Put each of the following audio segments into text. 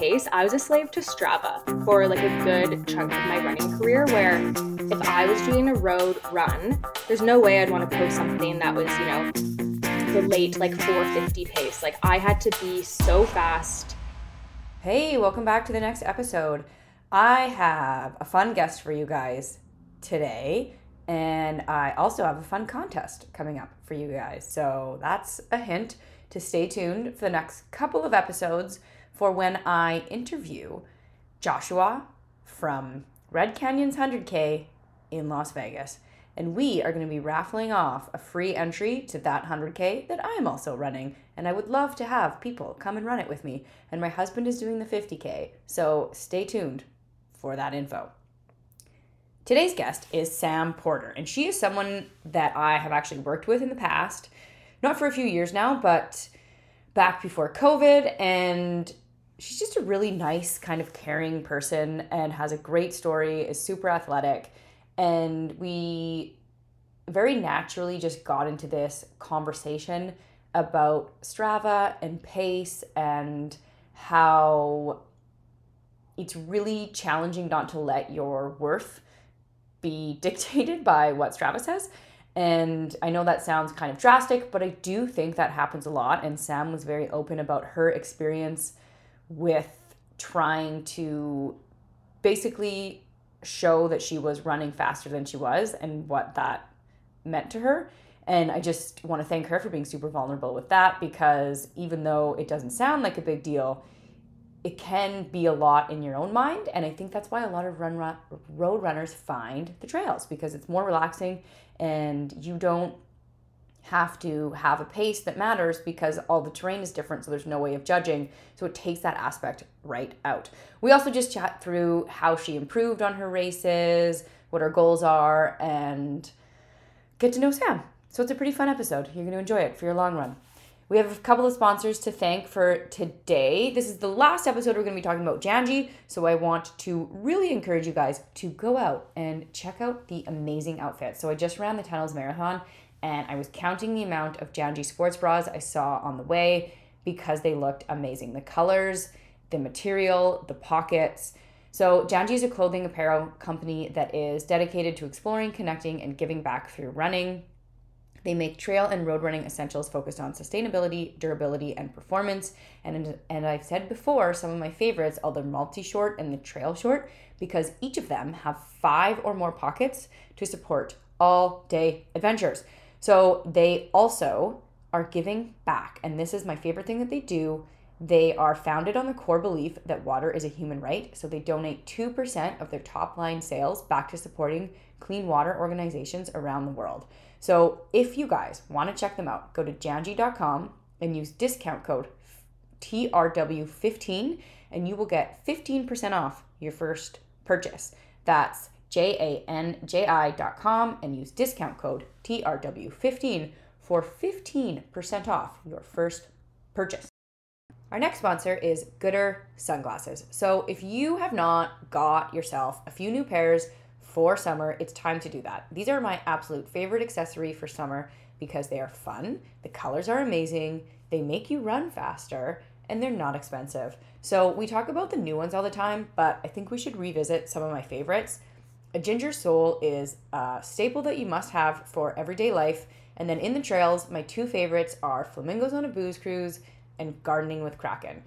pace, I was a slave to Strava for like a good chunk of my running career where if I was doing a road run, there's no way I'd want to post something that was, you know, the late like 450 pace. Like I had to be so fast. Hey, welcome back to the next episode. I have a fun guest for you guys today, and I also have a fun contest coming up for you guys. So that's a hint to stay tuned for the next couple of episodes for when I interview Joshua from Red Canyons 100K in Las Vegas. And we are going to be raffling off a free entry to that 100K that I am also running. And I would love to have people come and run it with me. And my husband is doing the 50K. So stay tuned for that info. Today's guest is Sam Porter, and she is someone that I have actually worked with in the past, not for a few years now, but back before COVID. And she's just a really nice, kind of caring person and has a great story, is super athletic. And we very naturally just got into this conversation about Strava and pace and how it's really challenging not to let your worth be dictated by what Strava says. And I know that sounds kind of drastic, but I do think that happens a lot. And Sam was very open about her experience with trying to basically show that she was running faster than she was and what that meant to her. And I just want to thank her for being super vulnerable with that because even though it doesn't sound like a big deal, it can be a lot in your own mind. And I think that's why a lot of run, run road runners find the trails because it's more relaxing and you don't have to have a pace that matters because all the terrain is different, so there's no way of judging. So it takes that aspect right out. We also just chat through how she improved on her races, what her goals are, and get to know Sam. So it's a pretty fun episode. You're going to enjoy it for your long run. We have a couple of sponsors to thank for today. This is the last episode we're going to be talking about Janji, so I want to really encourage you guys to go out and check out the amazing outfits. So I just ran the Tunnels Marathon and I was counting the amount of Janji sports bras I saw on the way because they looked amazing. The colors, the material, the pockets. So, Janji is a clothing apparel company that is dedicated to exploring, connecting, and giving back through running. They make trail and road running essentials focused on sustainability, durability, and performance. And, and I've said before, some of my favorites are the multi short and the trail short because each of them have five or more pockets to support all day adventures. So they also are giving back. And this is my favorite thing that they do. They are founded on the core belief that water is a human right. So they donate 2% of their top line sales back to supporting clean water organizations around the world. So if you guys want to check them out, go to janji.com and use discount code TRW15 and you will get 15% off your first purchase. That's J-A-N-J-I.com and use discount code TRW15 for 15% off your first purchase. Our next sponsor is Goodr Sunglasses. So if you have not got yourself a few new pairs for summer, it's time to do that. These are my absolute favorite accessory for summer because they are fun, the colors are amazing, they make you run faster, and they're not expensive. So we talk about the new ones all the time, but I think we should revisit some of my favorites. A Ginger's Soul is a staple that you must have for everyday life. And then in the trails, my two favorites are Flamingos on a Booze Cruise and Gardening with Kraken.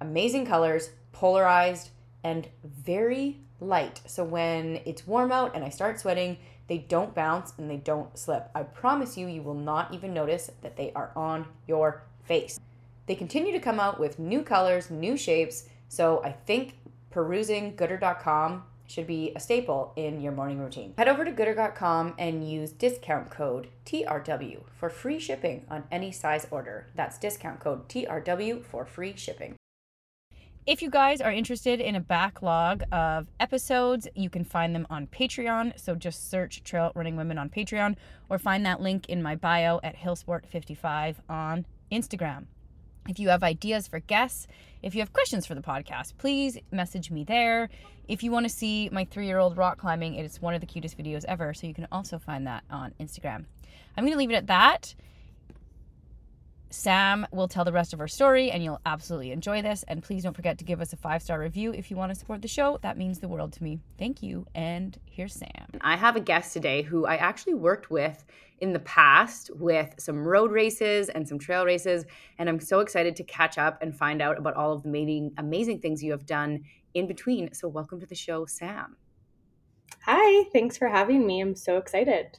Amazing colors, polarized, and very light. So when it's warm out and I start sweating, they don't bounce and they don't slip. I promise you, you will not even notice that they are on your face. They continue to come out with new colors, new shapes. So I think perusing goodr.com should be a staple in your morning routine. Head over to goodr.com and use discount code TRW for free shipping on any size order. That's discount code TRW for free shipping. If you guys are interested in a backlog of episodes, you can find them on Patreon. So just search Trail Running Women on Patreon or find that link in my bio at Hilsport55 on Instagram. If you have ideas for guests, if you have questions for the podcast, please message me there. If you want to see my three year old rock climbing, it is one of the cutest videos ever. So you can also find that on Instagram. I'm going to leave it at that. Sam will tell the rest of her story, and you'll absolutely enjoy this. And please don't forget to give us a five star review if you want to support the show. That means the world to me. Thank you. And here's Sam. I have a guest today who I actually worked with in the past with some road races and some trail races. And I'm so excited to catch up and find out about all of the amazing, amazing things you have done in between. So, welcome to the show, Sam. Hi, thanks for having me. I'm so excited.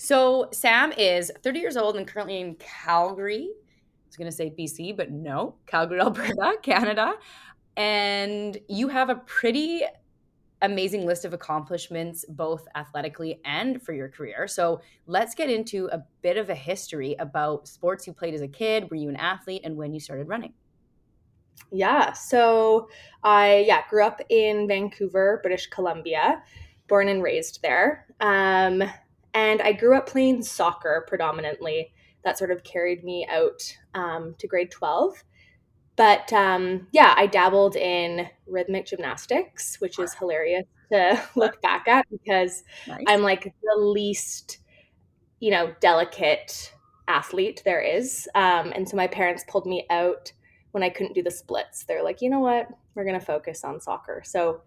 So Sam is 30 years old and currently in Calgary. I was going to say BC, but no, Calgary, Alberta, Canada. And you have a pretty amazing list of accomplishments, both athletically and for your career. So let's get into a bit of a history about sports you played as a kid. Were you an athlete and when you started running? Yeah. So I yeah grew up in Vancouver, British Columbia, born and raised there. Um, and I grew up playing soccer predominantly. That sort of carried me out um, to grade 12. But um, yeah, I dabbled in rhythmic gymnastics, which is hilarious to look back at because nice. I'm like the least, you know, delicate athlete there is. Um, and so my parents pulled me out when I couldn't do the splits. They're like, you know what? We're going to focus on soccer. So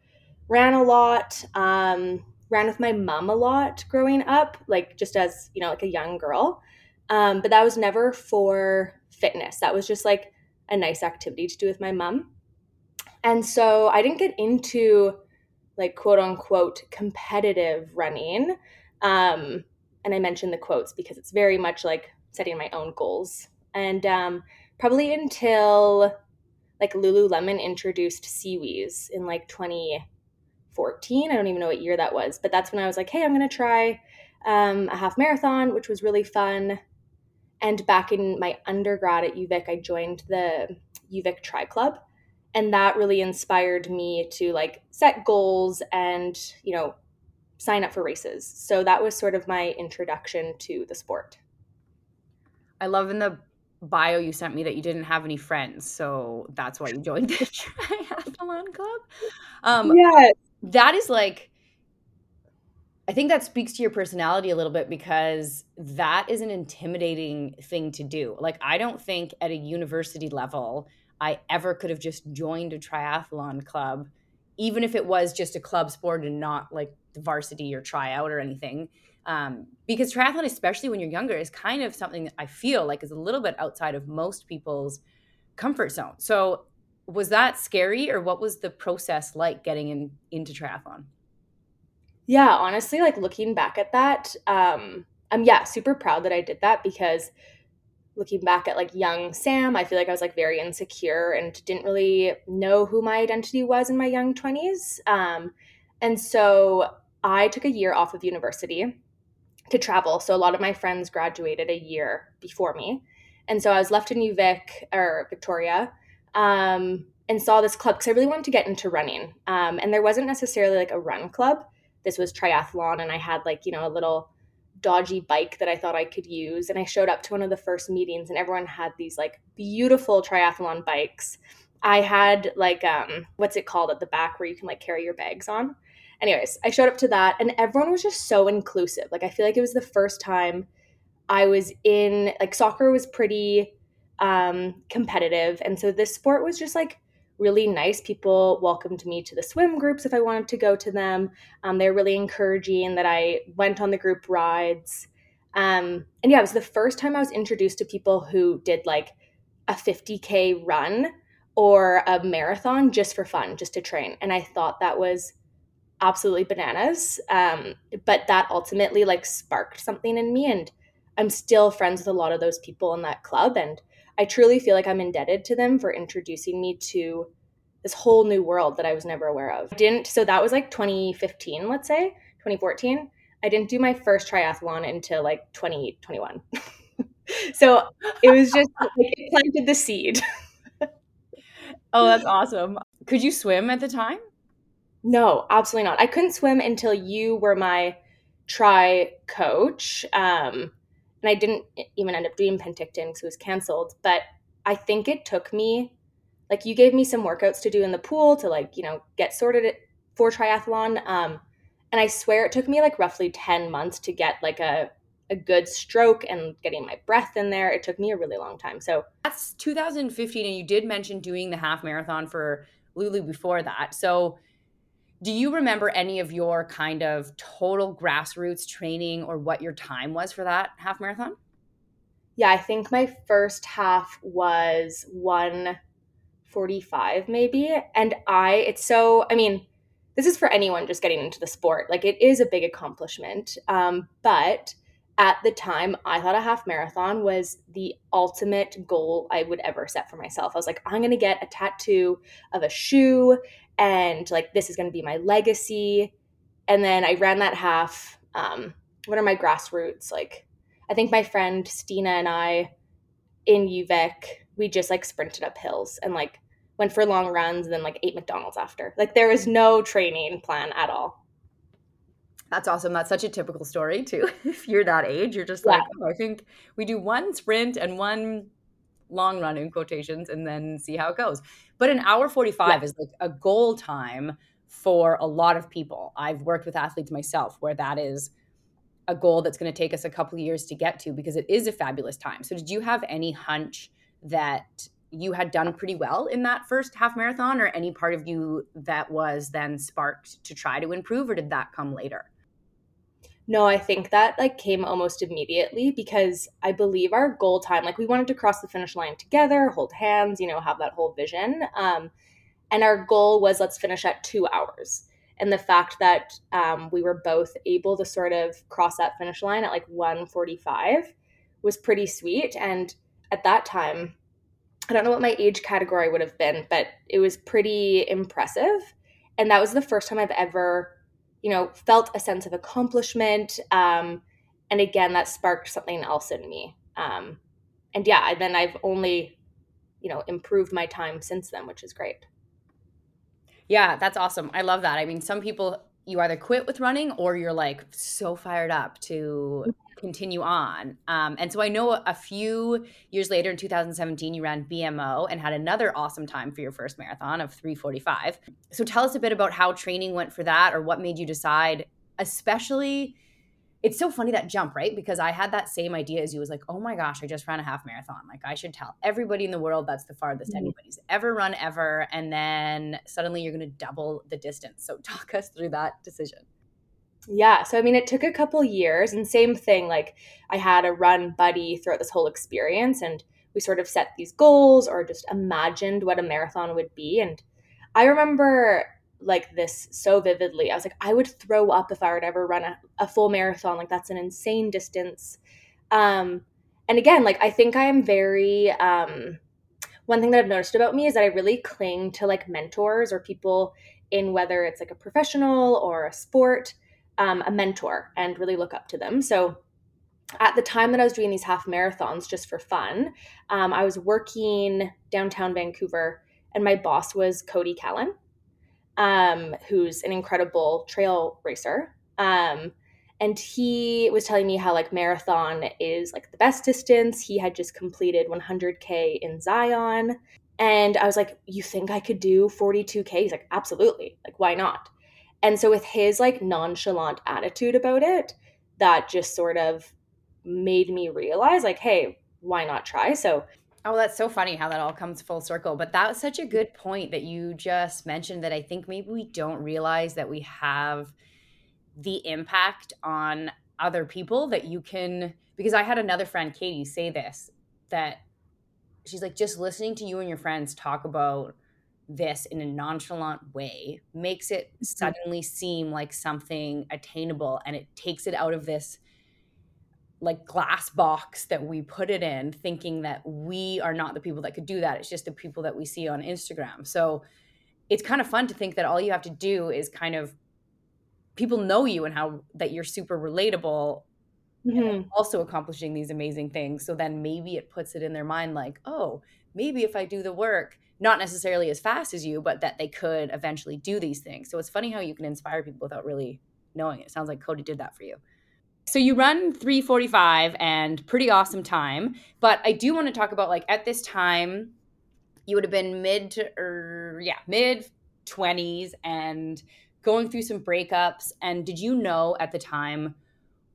ran a lot. Um, ran with my mom a lot growing up, like just as, you know, like a young girl. Um, but that was never for fitness. That was just like a nice activity to do with my mom. And so I didn't get into like quote unquote competitive running. Um, and I mentioned the quotes because it's very much like setting my own goals. And um, probably until like Lululemon introduced SeaWheeze in like 20, 14. I don't even know what year that was, but that's when I was like, hey, I'm going to try um, a half marathon, which was really fun. And back in my undergrad at UVic, I joined the UVic Tri Club. And that really inspired me to like set goals and, you know, sign up for races. So that was sort of my introduction to the sport. I love in the bio you sent me that you didn't have any friends. So that's why you joined the triathlon club. Um, yes that is like I think that speaks to your personality a little bit because that is an intimidating thing to do. Like, I don't think at a university level I ever could have just joined a triathlon club, even if it was just a club sport and not like the varsity or tryout or anything. Um, because triathlon, especially when you're younger, is kind of something that I feel like is a little bit outside of most people's comfort zone. So was that scary or what was the process like getting in into triathlon? Yeah honestly like looking back at that um i'm yeah super proud that i did that because looking back at like young sam i feel like i was like very insecure and didn't really know who my identity was in my young 20s um and so i took a year off of university to travel so a lot of my friends graduated a year before me and so i was left in uvic or victoria um, and saw this club because I really wanted to get into running. Um, and there wasn't necessarily like a run club. This was triathlon, and I had like, you know, a little dodgy bike that I thought I could use. And I showed up to one of the first meetings, and everyone had these like beautiful triathlon bikes. I had like, um, what's it called at the back where you can like carry your bags on? Anyways, I showed up to that, and everyone was just so inclusive. Like, I feel like it was the first time I was in, like, soccer was pretty um, competitive. And so this sport was just like really nice. People welcomed me to the swim groups if I wanted to go to them. Um, they're really encouraging that I went on the group rides. Um, and yeah, it was the first time I was introduced to people who did like a 50K run or a marathon just for fun, just to train. And I thought that was absolutely bananas. Um, but that ultimately like sparked something in me. And I'm still friends with a lot of those people in that club. And I truly feel like I'm indebted to them for introducing me to this whole new world that I was never aware of. I didn't so that was like 2015, let's say, 2014. I didn't do my first triathlon until like 2021. so it was just like it planted the seed. oh, that's awesome. Could you swim at the time? No, absolutely not. I couldn't swim until you were my tri coach. Um, and I didn't even end up doing Penticton because it was canceled. But I think it took me, like, you gave me some workouts to do in the pool to, like, you know, get sorted for triathlon. Um, and I swear it took me like roughly 10 months to get like a, a good stroke and getting my breath in there. It took me a really long time. So that's 2015. And you did mention doing the half marathon for Lulu before that. So do you remember any of your kind of total grassroots training or what your time was for that half marathon? Yeah, I think my first half was 145 maybe. And I, it's so, I mean, this is for anyone just getting into the sport. Like it is a big accomplishment. Um, but at the time, I thought a half marathon was the ultimate goal I would ever set for myself. I was like, I'm going to get a tattoo of a shoe, and like, this is going to be my legacy. And then I ran that half. Um, what are my grassroots? Like, I think my friend Stina and I in UVic, we just like sprinted up hills and like went for long runs and then like ate McDonald's after. Like, there was no training plan at all. That's awesome. That's such a typical story too. if you're that age, you're just yeah. like, oh, I think we do one sprint and one long run in quotations and then see how it goes. But an hour 45 yeah. is like a goal time for a lot of people. I've worked with athletes myself where that is a goal that's going to take us a couple of years to get to because it is a fabulous time. So did you have any hunch that you had done pretty well in that first half marathon or any part of you that was then sparked to try to improve or did that come later? No, I think that like came almost immediately because I believe our goal time, like we wanted to cross the finish line together, hold hands, you know, have that whole vision. Um, and our goal was let's finish at two hours. And the fact that um, we were both able to sort of cross that finish line at like 145 was pretty sweet. And at that time, I don't know what my age category would have been, but it was pretty impressive. And that was the first time I've ever you know, felt a sense of accomplishment. Um, and again, that sparked something else in me. Um, and yeah, then I've only, you know, improved my time since then, which is great. Yeah, that's awesome. I love that. I mean, some people you either quit with running or you're like so fired up to continue on. Um, and so I know a few years later in 2017, you ran BMO and had another awesome time for your first marathon of 345. So tell us a bit about how training went for that or what made you decide, especially. It's so funny that jump, right? Because I had that same idea as you was like, oh my gosh, I just ran a half marathon. Like I should tell everybody in the world that's the farthest mm-hmm. anybody's ever run ever. And then suddenly you're going to double the distance. So talk us through that decision. Yeah. So, I mean, it took a couple years, and same thing. Like, I had a run buddy throughout this whole experience, and we sort of set these goals or just imagined what a marathon would be. And I remember like this so vividly. I was like, I would throw up if I to ever run a, a full marathon. Like, that's an insane distance. Um, and again, like, I think I am very, um, one thing that I've noticed about me is that I really cling to like mentors or people in whether it's like a professional or a sport um, a mentor and really look up to them. So at the time that I was doing these half marathons just for fun, um, I was working downtown Vancouver, and my boss was Cody Callan, um, who's an incredible trail racer. Um, and he was telling me how like marathon is like the best distance. He had just completed 100k in Zion, and I was like, "You think I could do 42k?" He's like, "Absolutely. Like, why not?" And so with his like nonchalant attitude about it, that just sort of made me realize like, hey, why not try? So Oh, that's so funny how that all comes full circle. But that was such a good point that you just mentioned that I think maybe we don't realize that we have the impact on other people that you can because I had another friend, Katie, say this that she's like just listening to you and your friends talk about this in a nonchalant way makes it mm-hmm. suddenly seem like something attainable and it takes it out of this like glass box that we put it in thinking that we are not the people that could do that it's just the people that we see on Instagram so it's kind of fun to think that all you have to do is kind of people know you and how that you're super relatable mm-hmm. also accomplishing these amazing things so then maybe it puts it in their mind like oh maybe if i do the work not necessarily as fast as you, but that they could eventually do these things. So it's funny how you can inspire people without really knowing it. it sounds like Cody did that for you. So you run 345 and pretty awesome time. But I do want to talk about like at this time, you would have been mid to, er, yeah, mid 20s and going through some breakups. And did you know at the time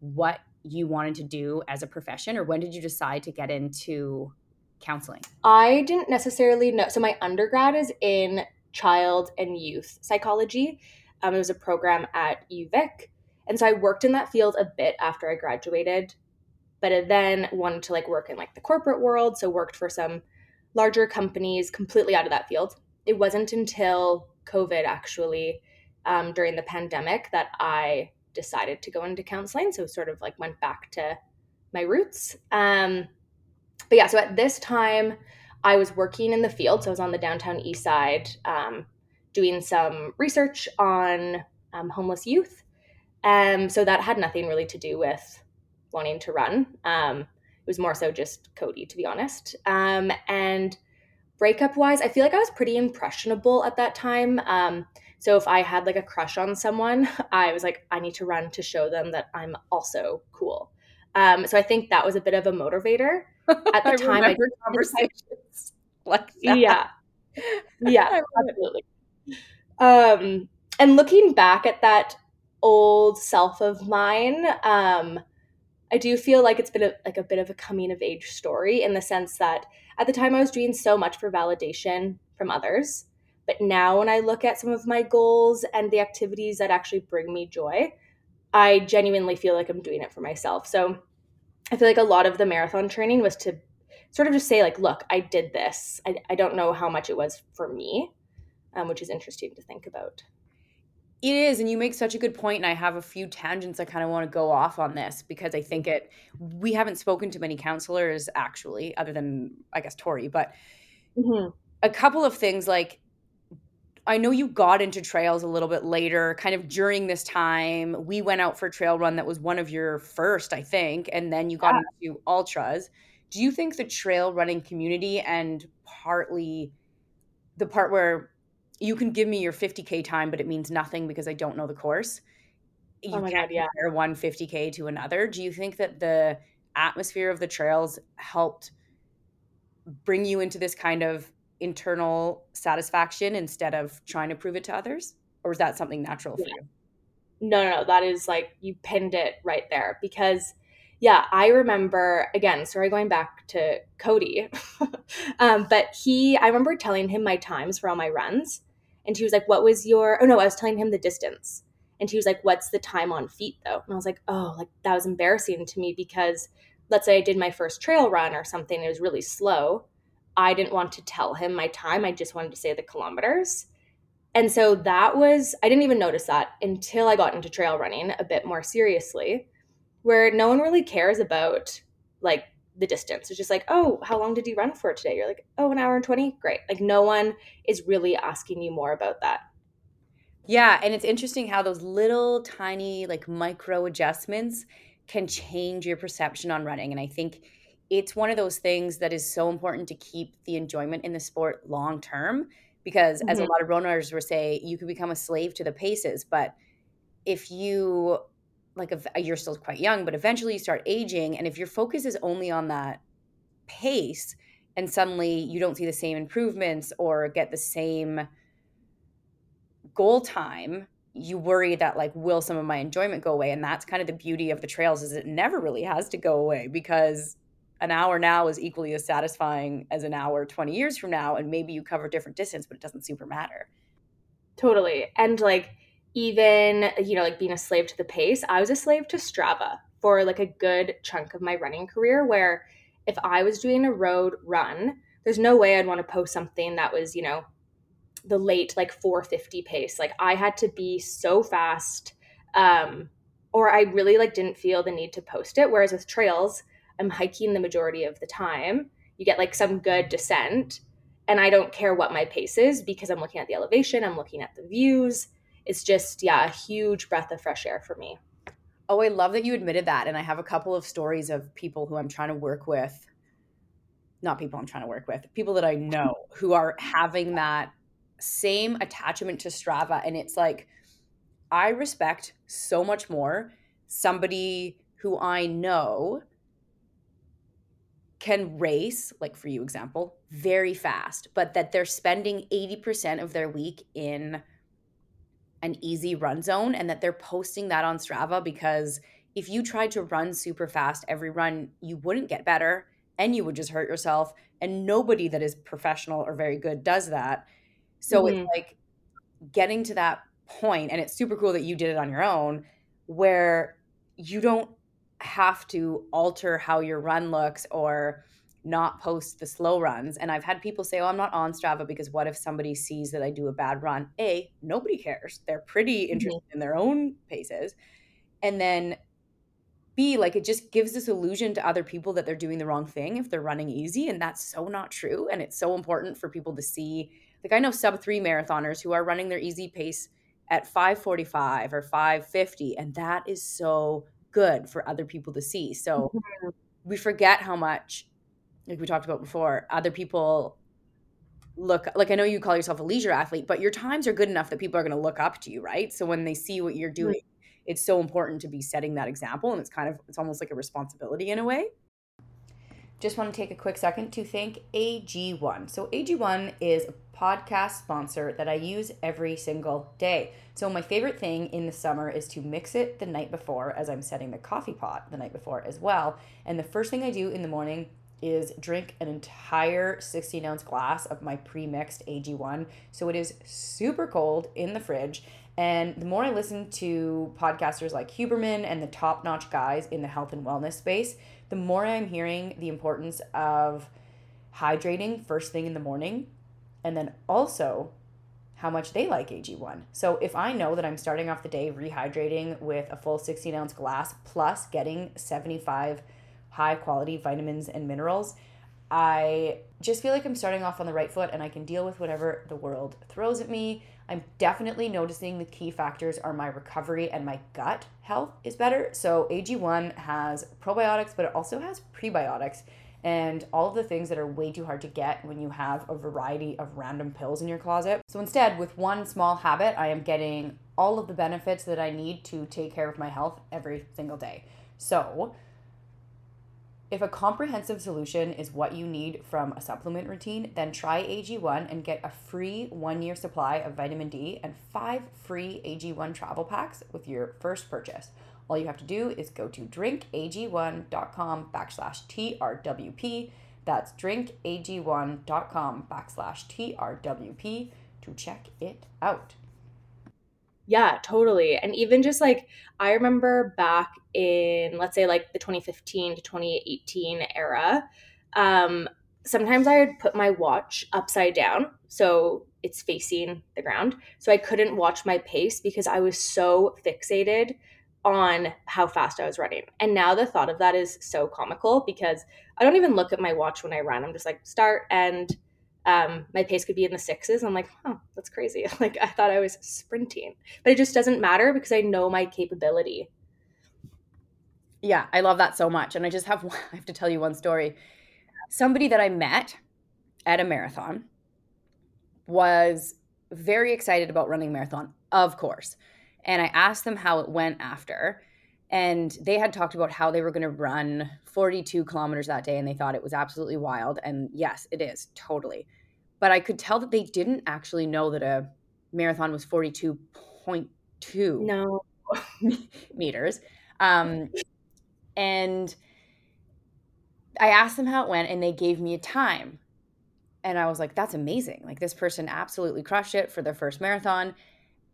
what you wanted to do as a profession, or when did you decide to get into counseling? I didn't necessarily know. So my undergrad is in child and youth psychology. Um, it was a program at UVic. And so I worked in that field a bit after I graduated, but I then wanted to like work in like the corporate world. So worked for some larger companies completely out of that field. It wasn't until COVID actually um, during the pandemic that I decided to go into counseling. So sort of like went back to my roots. Um, but yeah, so at this time, I was working in the field. So I was on the downtown east side um, doing some research on um, homeless youth. Um, so that had nothing really to do with wanting to run. Um, it was more so just Cody, to be honest. Um, and breakup wise, I feel like I was pretty impressionable at that time. Um, so if I had like a crush on someone, I was like, I need to run to show them that I'm also cool. Um, so I think that was a bit of a motivator at the I time. I remember conversations like that. yeah, yeah, absolutely. Um, and looking back at that old self of mine, um, I do feel like it's been a, like a bit of a coming of age story in the sense that at the time I was doing so much for validation from others, but now when I look at some of my goals and the activities that actually bring me joy, I genuinely feel like I'm doing it for myself. So I feel like a lot of the marathon training was to sort of just say like, look, I did this. I, I don't know how much it was for me, um, which is interesting to think about. It is, and you make such a good point, and I have a few tangents I kind of want to go off on this because I think it. We haven't spoken to many counselors actually, other than I guess Tori, but Mm-hmm. a couple of things like I know you got into trails a little bit later, kind of during this time. We went out for a trail run that was one of your first, I think, and then you got Yeah. into ultras. Do you think the trail running community and partly the part where you can give me your 50k time but it means nothing because I don't know the course. You Oh my can't God, yeah. compare one 50k to another. Do you think that the atmosphere of the trails helped bring you into this kind of internal satisfaction instead of trying to prove it to others? Or is that something natural for Yeah. you? No, no, no. That is like you pinned it right there because, yeah, I remember again. Sorry, going back to Cody, um, but he, I remember telling him my times for all my runs, and he was like, "What was your?" Oh no, I was telling him the distance, and he was like, "What's the time on feet though?" And I was like, "Oh, like that was embarrassing to me because, let's say I did my first trail run or something, it was really slow. I didn't want to tell him my time. I just wanted to say the kilometers." And so that was, I didn't even notice that until I got into trail running a bit more seriously, where no one really cares about like the distance. It's just like, oh, how long did you run for today? You're like, oh, an hour and 20? Great. Like, no one is really asking you more about that. Yeah, and it's interesting how those little tiny like micro adjustments can change your perception on running and I think it's one of those things that is so important to keep the enjoyment in the sport long term because as a Mhm. lot of runners will say you can become a slave to the paces but if you like if you're still quite young but eventually you start aging and if your focus is only on that pace and suddenly you don't see the same improvements or get the same goal time you worry that like will some of my enjoyment go away and that's kind of the beauty of the trails is it never really has to go away because an hour now is equally as satisfying as an hour 20 years from now and maybe you cover different distance but it doesn't super matter Totally. And like, even, you know, like being a slave to the pace, I was a slave to Strava for like a good chunk of my running career where if I was doing a road run, there's no way I'd want to post something that was, you know, the late like 450 pace. Like I had to be so fast um or I really like didn't feel the need to post it whereas with trails, I'm hiking the majority of the time. You get like some good descent and I don't care what my pace is because I'm looking at the elevation, I'm looking at the views. It's just yeah, a huge breath of fresh air for me. oh i love that you admitted that and i have a couple of stories of people who i'm trying to work with not people i'm trying to work with people that i know who are having that same attachment to strava and it's like i respect so much more somebody who i know can race like for you example very fast but that they're spending 80% of their week in an easy run zone and that they're posting that on strava because if you tried to run super fast every run, you wouldn't get better and you would just hurt yourself. And nobody that is professional or very good does that. So mm-hmm. it's like getting to that point, and it's super cool that you did it on your own, where you don't have to alter how your run looks or not post the slow runs. And I've had people say, Oh, I'm not on Strava because what if somebody sees that I do a bad run? A, nobody cares. They're pretty mm-hmm. interested mm-hmm. in their own paces. And then B, like it just gives this illusion to other people that they're doing the wrong thing if they're running easy. And that's so not true. And it's so important for people to see. Like I know sub three marathoners who are running their easy pace at 545 or 550. And that is so good for other people to see. So mm-hmm. we forget how much, like we talked about before, other people look like I know you call yourself a leisure athlete, but your times are good enough that people are going to look up to you, right? So when they see what you're doing, it's so important to be setting that example and it's kind of it's almost like a responsibility in a way just want to take a quick second to thank AG1. So, AG1 is a podcast sponsor that I use every single day. So, my favorite thing in the summer is to mix it the night before as I'm setting the coffee pot the night before as well. And the first thing I do in the morning is drink an entire 16 ounce glass of my pre mixed AG1. So, it is super cold in the fridge and the more I listen to podcasters like Huberman and the top notch guys in the health and wellness space, the more I'm hearing the importance of hydrating first thing in the morning and then also how much they like AG1. So if I know that I'm starting off the day rehydrating with a full 16 ounce glass plus getting 75 high quality vitamins and minerals, I just feel like I'm starting off on the right foot and I can deal with whatever the world throws at me. I'm definitely noticing the key factors are my recovery and my gut health is better. So, AG1 has probiotics, but it also has prebiotics and all of the things that are way too hard to get when you have a variety of random pills in your closet. So, instead, with one small habit, I am getting all of the benefits that I need to take care of my health every single day. So, if a comprehensive solution is what you need from a supplement routine, then try AG1 and get a free one year supply of vitamin D and five free AG1 travel packs with your first purchase. All you have to do is go to drinkag1.com backslash TRWP. That's drinkag1.com backslash TRWP to check it out. Yeah, totally. And even just like I remember back in let's say like the 2015 to 2018 era, um sometimes I would put my watch upside down so it's facing the ground. So I couldn't watch my pace because I was so fixated on how fast I was running. And now the thought of that is so comical because I don't even look at my watch when I run. I'm just like start and um, my pace could be in the sixes. I'm like, oh, that's crazy. Like I thought I was sprinting, but it just doesn't matter because I know my capability. Yeah, I love that so much. And I just have, I have to tell you one story. Somebody that I met at a marathon was very excited about running marathon, of course. And I asked them how it went after. And they had talked about how they were going to run 42 kilometers that day and they thought it was absolutely wild. And yes, it is totally but I could tell that they didn't actually know that a marathon was 42.2 no meters. Um, and I asked them how it went and they gave me a time. And I was like, that's amazing. Like, this person absolutely crushed it for their first marathon.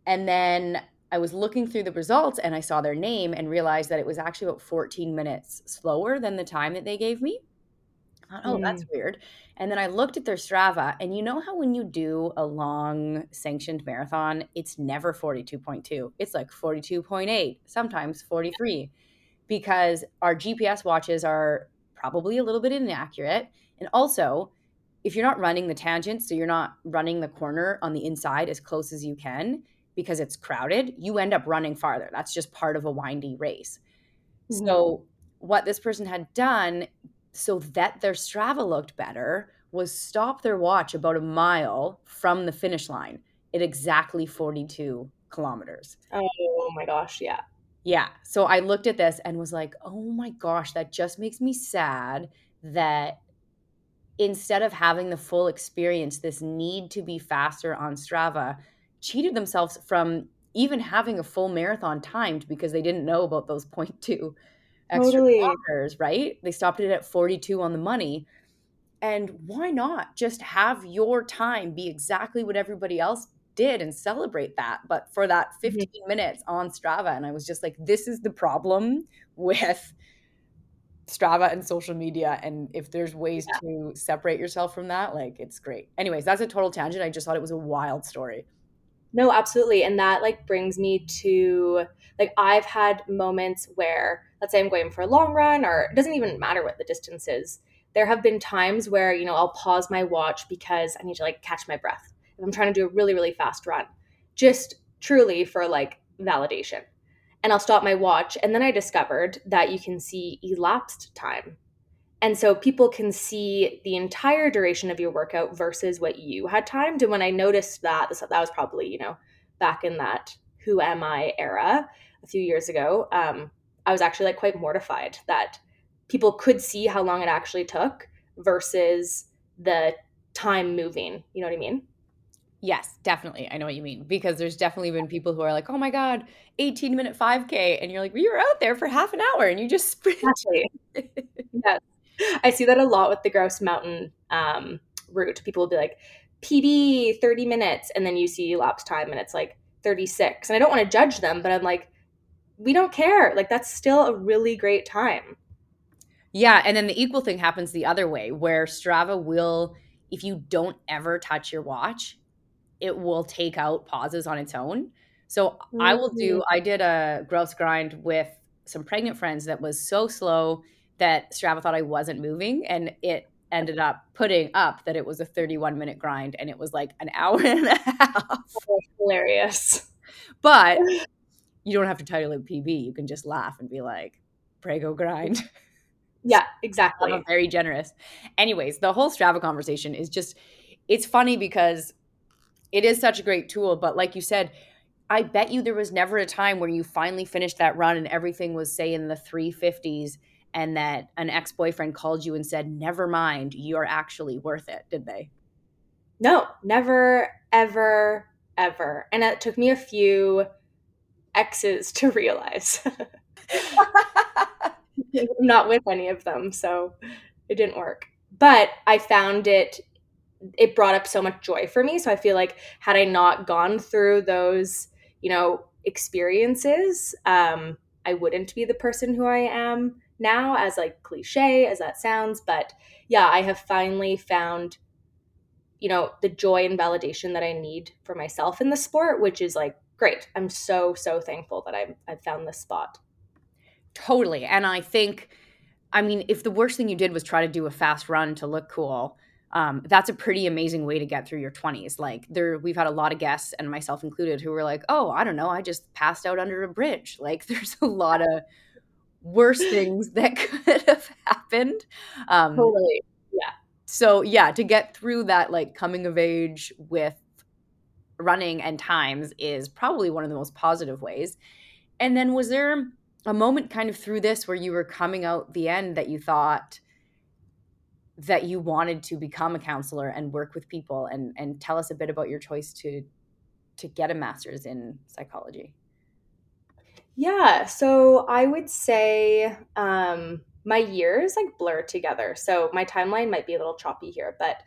And then I was looking through the results and I saw their name and realized that it was actually about 14 minutes slower than the time that they gave me. Thought, oh, mm. that's weird. And then I looked at their Strava, and you know how when you do a long sanctioned marathon, it's never 42.2, it's like 42.8, sometimes 43, because our GPS watches are probably a little bit inaccurate. And also, if you're not running the tangent, so you're not running the corner on the inside as close as you can because it's crowded, you end up running farther. That's just part of a windy race. Mm-hmm. So, what this person had done so that their Strava looked better was stop their watch about a mile from the finish line at exactly 42 kilometers. Oh my gosh, yeah. Yeah. So I looked at this and was like, oh my gosh, that just makes me sad that instead of having the full experience, this need to be faster on Strava cheated themselves from even having a full marathon timed because they didn't know about those 0.2 extra totally. kilometers, right? They stopped it at 42 on the money. And why not just have your time be exactly what everybody else did and celebrate that? But for that mm-hmm. 15 mm-hmm. minutes on Strava, and I was just like, this is the problem with Strava and social media. And if there's ways yeah. to separate yourself from that, like it's great. Anyways, that's a total tangent. I just thought it was a wild story. No, absolutely. And that like brings me to like I've had moments where let's say I'm going for a long run or it doesn't even matter what the distance is. There have been times where, you know, I'll pause my watch because I need to like catch my breath. If I'm trying to do a really, really fast run, just truly for like validation. And I'll stop my watch. And then I discovered that you can see elapsed time and so people can see the entire duration of your workout versus what you had timed. And when I noticed that, that was probably, you know, back in that who am I era a few years ago, um, I was actually like quite mortified that people could see how long it actually took versus the time moving. You know what I mean? Yes, definitely. I know what you mean because there's definitely been people who are like, "Oh my god, 18 minute 5k." And you're like, "We were out there for half an hour and you just sprinted." Exactly. yes. I see that a lot with the Grouse Mountain um, route. People will be like, PB 30 minutes, and then you see elapsed time and it's like 36. And I don't want to judge them, but I'm like, we don't care. Like, that's still a really great time. Yeah. And then the equal thing happens the other way, where Strava will, if you don't ever touch your watch, it will take out pauses on its own. So mm-hmm. I will do, mm-hmm. I did a grouse grind with some pregnant friends that was so slow that Strava thought I wasn't moving, and it ended up putting up that it was a 31 minute grind, and it was like an hour and a half. Hilarious. But you don't have to title it PB. You can just laugh and be like, "Prego grind." Yeah, exactly. I'm very generous. Anyways, the whole Strava conversation is just it's funny because it is such a great tool, but like you said, I bet you there was never a time where you finally finished that run and everything was say in the 350s and that an ex-boyfriend called you and said never mind you're actually worth it did they? No never ever ever. And it took me a few exes to realize. I'm not with any of them so it didn't work. But i found it it brought up so much joy for me. So i feel like had i not gone through those you know experiences um i wouldn't be the person who i am now, as like cliche as that sounds. But yeah, I have finally found, you know, the joy and validation that I need for myself in the sport, which is like great. I'm so, so thankful that I've, I've found this spot. Totally. And I think, I mean, if the worst thing you did was try to do a fast run to look cool, um, that's a pretty amazing way to get through your 20s. Like there, we've had a lot of guests, and myself included, who were like, "Oh, I don't know, I just passed out under a bridge." Like there's a lot of worse things that could have happened. Um, totally. Yeah. So yeah, to get through that like coming of age with running and times is probably one of the most positive ways. And then was there a moment kind of through this where you were coming out the end that you thought that you wanted to become a counselor and work with people and and tell us a bit about your choice to to get a master's in psychology? Yeah, so I would say um, my years like blur together. So my timeline might be a little choppy here, but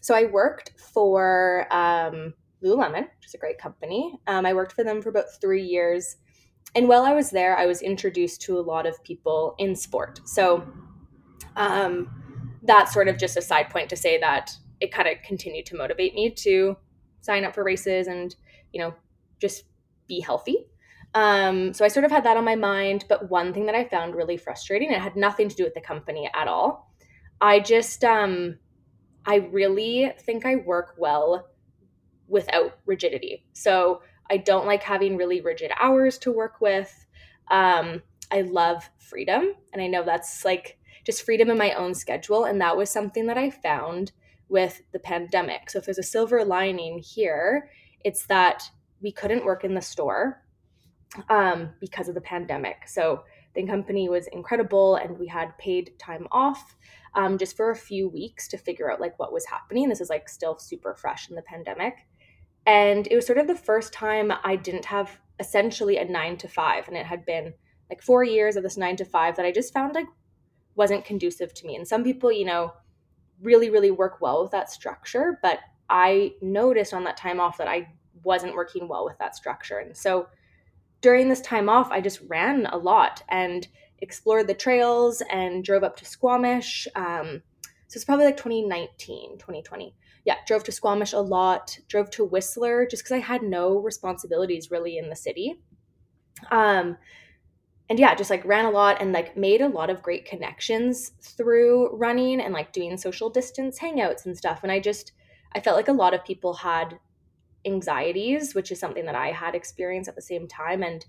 so I worked for um, Lululemon, which is a great company. Um, I worked for them for about three years. And while I was there, I was introduced to a lot of people in sport. So um, that's sort of just a side point to say that it kind of continued to motivate me to sign up for races and, you know, just be healthy. Um, so I sort of had that on my mind. But one thing that I found really frustrating, it had nothing to do with the company at all. I just, um, I really think I work well without rigidity. So I don't like having really rigid hours to work with. Um, I love freedom. And I know that's like just freedom in my own schedule. And that was something that I found with the pandemic. So if there's a silver lining here, it's that we couldn't work in the store um, because of the pandemic. So the company was incredible, and we had paid time off um, just for a few weeks to figure out like what was happening. This is like still super fresh in the pandemic, And it was sort of the first time I didn't have essentially a nine to five. And it had been like four years of this nine to five that I just found like wasn't conducive to me. And some people, you know, really, really work well with that structure. But I noticed on that time off that I wasn't working well with that structure. And so during this time off, I just ran a lot and explored the trails and drove up to Squamish. Um, so it's probably like 2019, 2020. Yeah, drove to Squamish a lot, drove to Whistler just because I had no responsibilities really in the city. Um, and yeah, just like ran a lot and like made a lot of great connections through running and like doing social distance hangouts and stuff. And I just, I felt like a lot of people had anxieties, which is something that I had experienced at the same time. And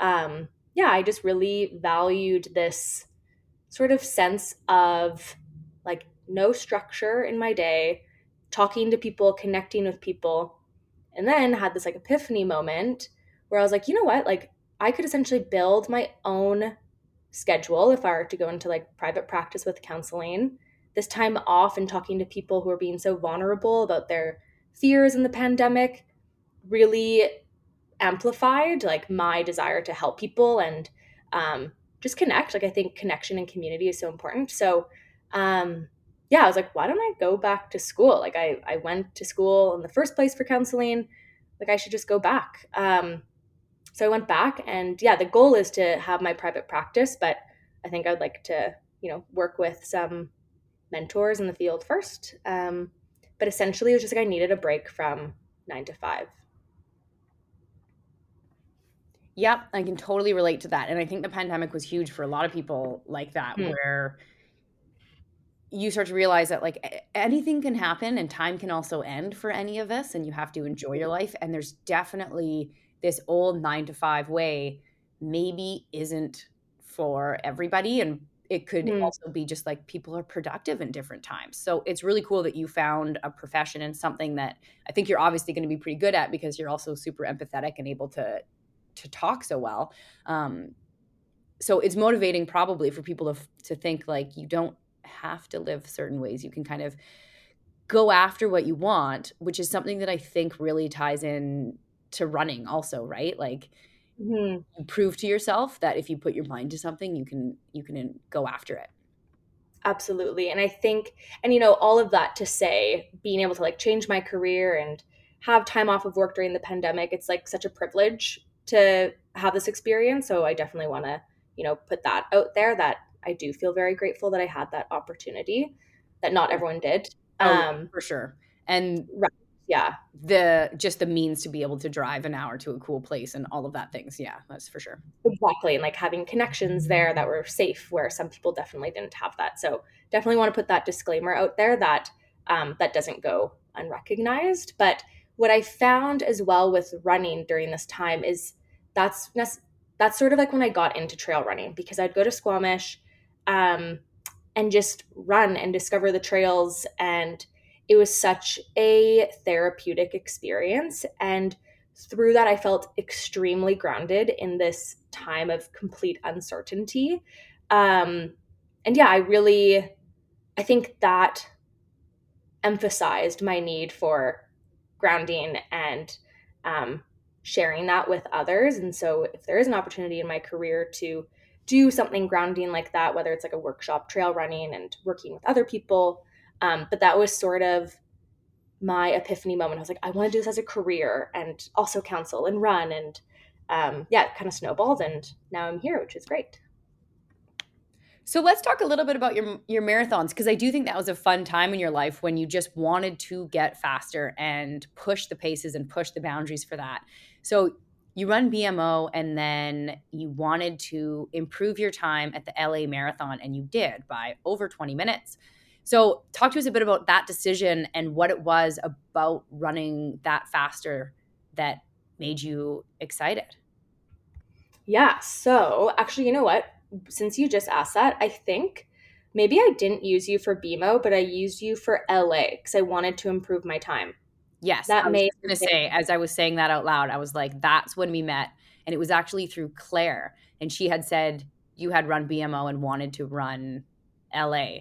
um, yeah, I just really valued this sort of sense of like no structure in my day, talking to people, connecting with people, and then had this like epiphany moment where I was like, you know what? Like, I could essentially build my own schedule if I were to go into like private practice with counseling. This time off and talking to people who are being so vulnerable about their fears in the pandemic really amplified like my desire to help people and um, just connect. Like I think connection and community is so important. So um, yeah, I was like, why don't I go back to school? Like I I went to school in the first place for counseling. Like I should just go back. Um, so I went back, and yeah, the goal is to have my private practice, but I think I'd like to you know work with some mentors in the field first. Um, but essentially, it was just like I needed a break from nine to five. Yep, I can totally relate to that. And I think the pandemic was huge for a lot of people like that, mm. where you start to realize that like anything can happen and time can also end for any of us and you have to enjoy your life and there's definitely this old 9 to 5 way maybe isn't for everybody and it could mm. also be just like people are productive in different times. So it's really cool that you found a profession and something that I think you're obviously going to be pretty good at because you're also super empathetic and able to to talk so well. Um, so it's motivating probably for people to to think like you don't have to live certain ways. You can kind of go after what you want, which is something that I think really ties in to running also, right? Like mm-hmm. prove to yourself that if you put your mind to something, you can you can go after it. Absolutely. And I think and you know all of that to say being able to like change my career and have time off of work during the pandemic, it's like such a privilege to have this experience. So I definitely want to, you know, put that out there that I do feel very grateful that I had that opportunity that not everyone did. Oh, um, for sure. And right yeah the just the means to be able to drive an hour to a cool place and all of that things. Yeah that's for sure. Exactly and like having connections there that were safe where some people definitely didn't have that. So definitely want to put that disclaimer out there that um, that doesn't go unrecognized but what i found as well with running during this time is that's that's sort of like when i got into trail running because i'd go to squamish um, and just run and discover the trails and it was such a therapeutic experience. And through that, I felt extremely grounded in this time of complete uncertainty. Um, and yeah, I really, I think that emphasized my need for grounding and um, sharing that with others. And so, if there is an opportunity in my career to do something grounding like that, whether it's like a workshop, trail running, and working with other people, um, but that was sort of my epiphany moment. I was like, I want to do this as a career and also counsel and run. And um, yeah, it kind of snowballed. And now I'm here, which is great. So let's talk a little bit about your your marathons because I do think that was a fun time in your life when you just wanted to get faster and push the paces and push the boundaries for that. So you run BMO and then you wanted to improve your time at the LA marathon and you did by over 20 minutes. So, talk to us a bit about that decision and what it was about running that faster that made you excited. Yeah. So, actually, you know what? Since you just asked that, I think maybe I didn't use you for BMO, but I used you for LA because I wanted to improve my time. Yes, that I was going to say as I was saying that out loud, I was like, "That's when we met," and it was actually through Claire, and she had said you had run BMO and wanted to run LA,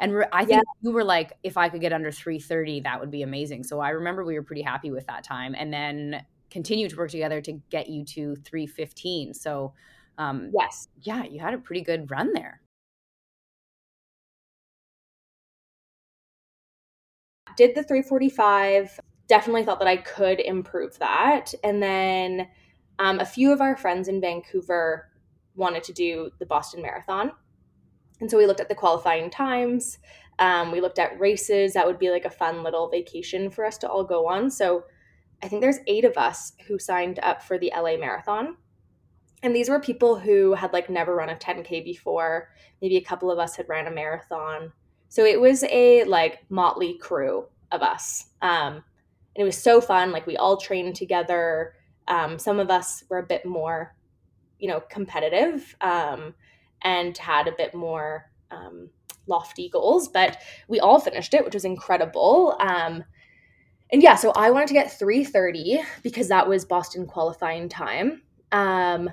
And re- I think yeah. you were like, if I could get under 330, that would be amazing. So I remember we were pretty happy with that time. And then continued to work together to get you to 315. So, um, yes. Yeah, you had a pretty good run there. Did the 345, definitely thought that I could improve that. And then um, a few of our friends in Vancouver wanted to do the Boston Marathon. And so we looked at the qualifying times. Um, we looked at races. That would be like a fun little vacation for us to all go on. So I think there's eight of us who signed up for the LA Marathon. And these were people who had like never run a 10K before. Maybe a couple of us had ran a marathon. So it was a like motley crew of us. Um, and it was so fun. Like we all trained together. Um, some of us were a bit more, you know, competitive um, and had a bit more um, lofty goals, but we all finished it, which was incredible. Um, and yeah, so I wanted to get 330 because that was Boston qualifying time. Um,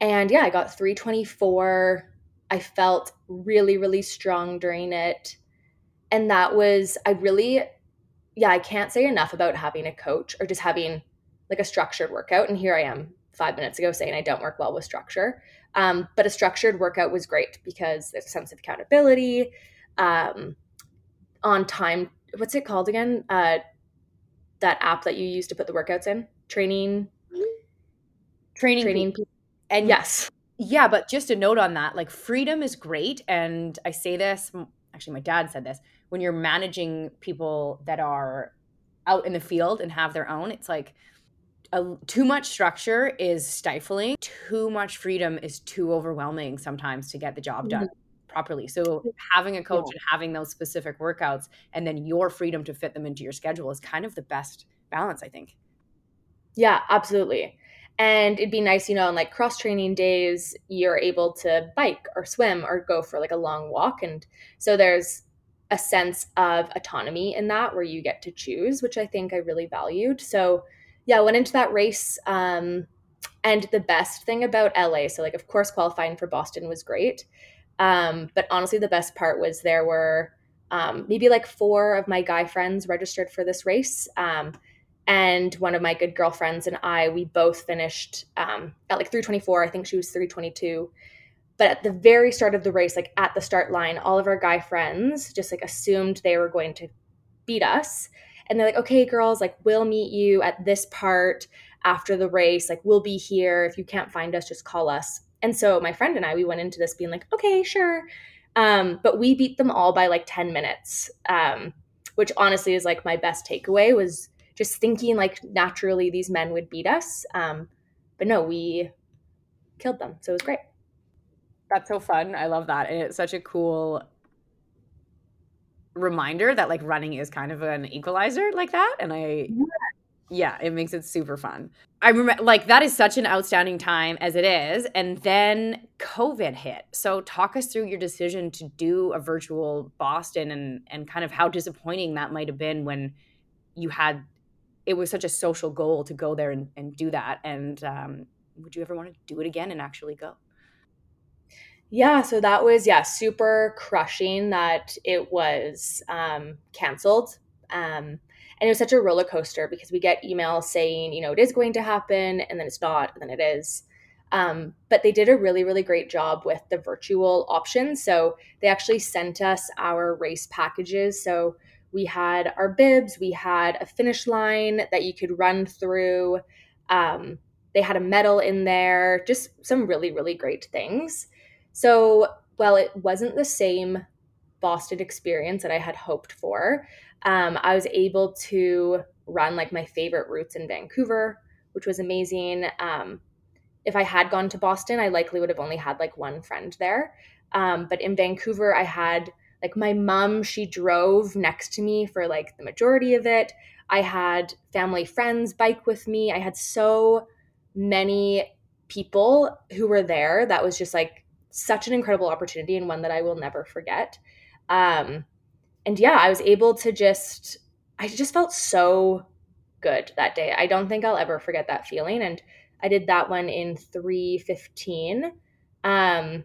and yeah, I got 324. I felt really, really strong during it. And that was, I really, yeah, I can't say enough about having a coach or just having like a structured workout. And here I am five minutes ago saying I don't work well with structure. Um, but a structured workout was great because there's a sense of accountability, um, on time. What's it called again? Uh, that app that you use to put the workouts in training training training and yes yeah but just a note on that like freedom is great and i say this actually my dad said this when you're managing people that are out in the field and have their own it's like a, too much structure is stifling too much freedom is too overwhelming sometimes to get the job done mm-hmm properly. So having a coach yeah. and having those specific workouts and then your freedom to fit them into your schedule is kind of the best balance, I think. Yeah, absolutely. And it'd be nice, you know, on like cross training days, you're able to bike or swim or go for like a long walk. And so there's a sense of autonomy in that where you get to choose, which I think I really valued. So yeah, went into that race. Um, and the best thing about LA, so like, of course, qualifying for Boston was great. Um, but honestly, the best part was there were um, maybe like four of my guy friends registered for this race. Um, and one of my good girlfriends and I, we both finished um, at like 324. I think she was 322. But at the very start of the race, like at the start line, all of our guy friends just like assumed they were going to beat us. And they're like, okay, girls, like we'll meet you at this part after the race. Like we'll be here. If you can't find us, just call us. And so my friend and I, we went into this being like, okay, sure. Um, but we beat them all by like 10 minutes, um, which honestly is like my best takeaway was just thinking like naturally these men would beat us. Um, but no, we killed them. So it was great. That's so fun. I love that. And it's such a cool reminder that like running is kind of an equalizer like that. And I, yeah yeah, it makes it super fun. I remember like that is such an outstanding time as it is. And then COVID hit. So talk us through your decision to do a virtual Boston and and kind of how disappointing that might have been when you had it was such a social goal to go there and, and do that. And um, would you ever want to do it again and actually go? Yeah, so that was yeah, super crushing that it was um canceled. Um and it was such a roller coaster because we get emails saying, you know, it is going to happen, and then it's not, and then it is. Um, but they did a really, really great job with the virtual option. So they actually sent us our race packages. So we had our bibs, we had a finish line that you could run through. Um, they had a medal in there, just some really, really great things. So while it wasn't the same Boston experience that I had hoped for, um, I was able to run like my favorite routes in Vancouver, which was amazing. Um, if I had gone to Boston, I likely would have only had like one friend there. Um, but in Vancouver, I had like my mom, she drove next to me for like the majority of it. I had family friends bike with me. I had so many people who were there. That was just like such an incredible opportunity and one that I will never forget. Um, and yeah, I was able to just, I just felt so good that day. I don't think I'll ever forget that feeling. And I did that one in 315. Um, and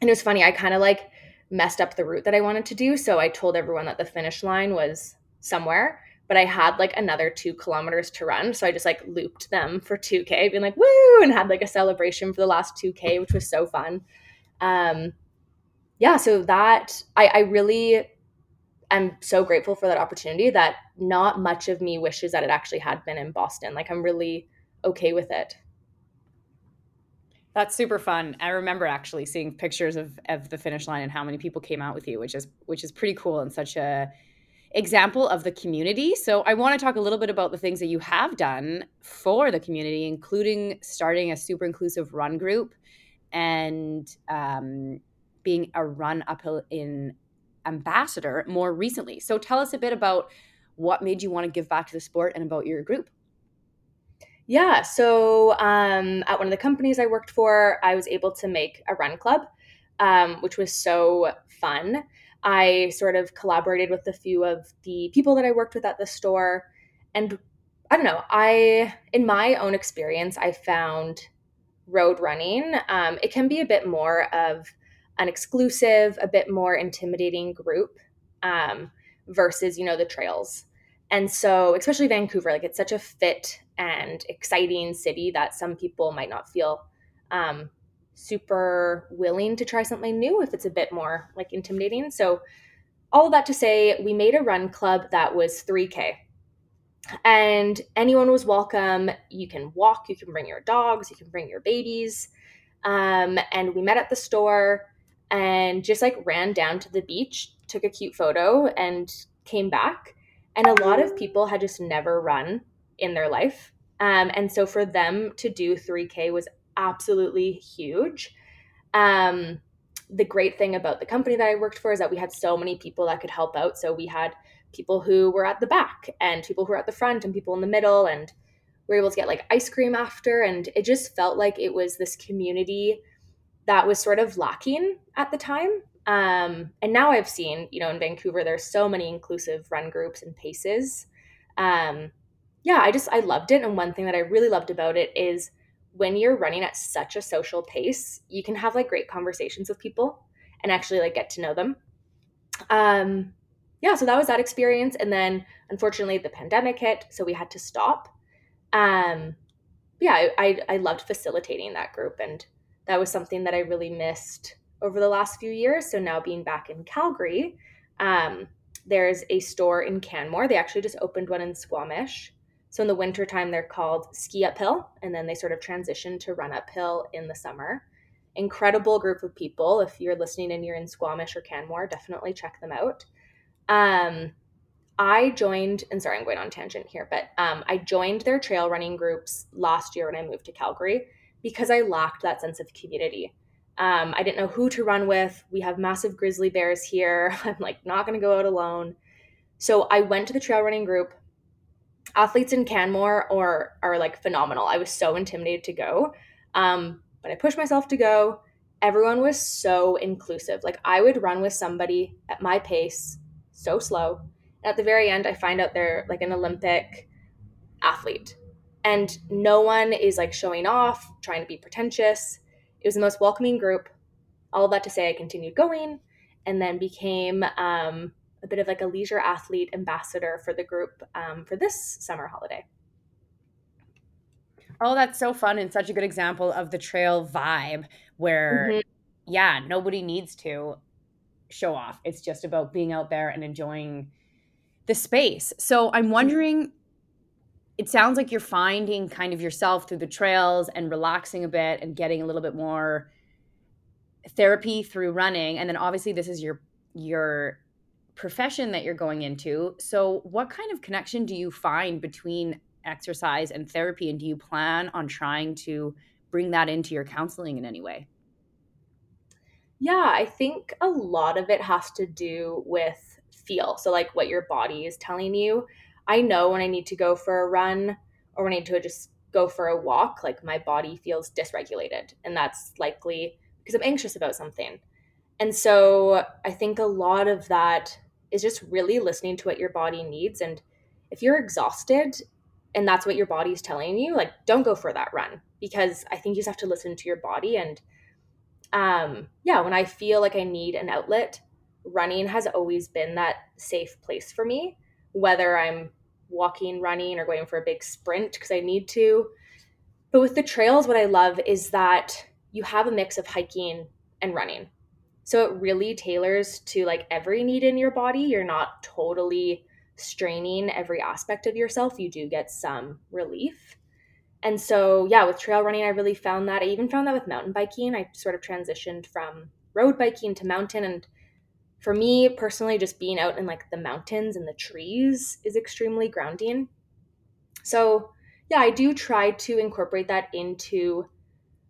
it was funny. I kind of like messed up the route that I wanted to do. So I told everyone that the finish line was somewhere, but I had like another two kilometers to run. So I just like looped them for 2K, being like, woo, and had like a celebration for the last 2K, which was so fun. Um, yeah, so that I, I really am so grateful for that opportunity that not much of me wishes that it actually had been in Boston. Like I'm really okay with it. That's super fun. I remember actually seeing pictures of, of the finish line and how many people came out with you, which is which is pretty cool and such a example of the community. So I want to talk a little bit about the things that you have done for the community, including starting a super inclusive run group and um, being a run uphill in ambassador more recently. So tell us a bit about what made you want to give back to the sport and about your group. Yeah, so um, at one of the companies I worked for, I was able to make a run club, um, which was so fun. I sort of collaborated with a few of the people that I worked with at the store. And I don't know, I, in my own experience, I found road running, um, it can be a bit more of an exclusive, a bit more intimidating group um, versus, you know, the trails. And so, especially Vancouver, like it's such a fit and exciting city that some people might not feel um, super willing to try something new if it's a bit more like intimidating. So, all of that to say, we made a run club that was 3K. And anyone was welcome. You can walk, you can bring your dogs, you can bring your babies. Um, and we met at the store and just like ran down to the beach, took a cute photo, and came back. And a lot of people had just never run in their life. Um, and so for them to do 3K was absolutely huge. Um, the great thing about the company that I worked for is that we had so many people that could help out. So we had people who were at the back and people who were at the front and people in the middle and we were able to get like ice cream after. And it just felt like it was this community that was sort of lacking at the time. Um, and now i've seen you know in vancouver there's so many inclusive run groups and paces. Um, yeah i just i loved it. And one thing that i really loved about it is when you're running at such a social pace, you can have like great conversations with people and actually like get to know them. Um, yeah, so that was that experience. And then unfortunately the pandemic hit, so we had to stop. Um, yeah, I, I, I loved facilitating that group and that was something that I really missed over the last few years. So now being back in Calgary, um, there's a store in Canmore. They actually just opened one in Squamish. So in the wintertime, they're called ski uphill, and then they sort of transition to run uphill in the summer. Incredible group of people. If you're listening and you're in Squamish or Canmore, definitely check them out. Um, I joined, and sorry, I'm going on tangent here, but um, I joined their trail running groups last year when I moved to Calgary because I lacked that sense of community. Um, I didn't know who to run with. We have massive grizzly bears here. I'm like not going to go out alone. So I went to the trail running group athletes in Canmore or are like phenomenal. I was so intimidated to go. Um, but I pushed myself to go. Everyone was so inclusive. Like I would run with somebody at my pace, so slow. And at the very end, I find out they're like an Olympic athlete. And no one is like showing off, trying to be pretentious. It was the most welcoming group. All of that to say, I continued going and then became um, a bit of like a leisure athlete ambassador for the group um, for this summer holiday. Oh, that's so fun and such a good example of the trail vibe where, mm-hmm. yeah, nobody needs to show off. It's just about being out there and enjoying the space. So I'm wondering, it sounds like you're finding kind of yourself through the trails and relaxing a bit and getting a little bit more therapy through running. And then obviously, this is your your profession that you're going into. So, what kind of connection do you find between exercise and therapy? And do you plan on trying to bring that into your counseling in any way? Yeah, I think a lot of it has to do with feel. So, like what your body is telling you. I know when I need to go for a run or when I need to just go for a walk, like my body feels dysregulated. And that's likely because I'm anxious about something. And so I think a lot of that is just really listening to what your body needs. And if you're exhausted and that's what your body's telling you, like don't go for that run because I think you just have to listen to your body. And um, yeah, when I feel like I need an outlet, running has always been that safe place for me, whether I'm walking, running, or going for a big sprint because I need to. But with the trails, what I love is that you have a mix of hiking and running. So it really tailors to like every need in your body. You're not totally straining every aspect of yourself. You do get some relief. And so, yeah, with trail running, I really found that. I even found that with mountain biking. I sort of transitioned from road biking to mountain. And for me personally, just being out in like the mountains and the trees is extremely grounding. So, yeah, I do try to incorporate that into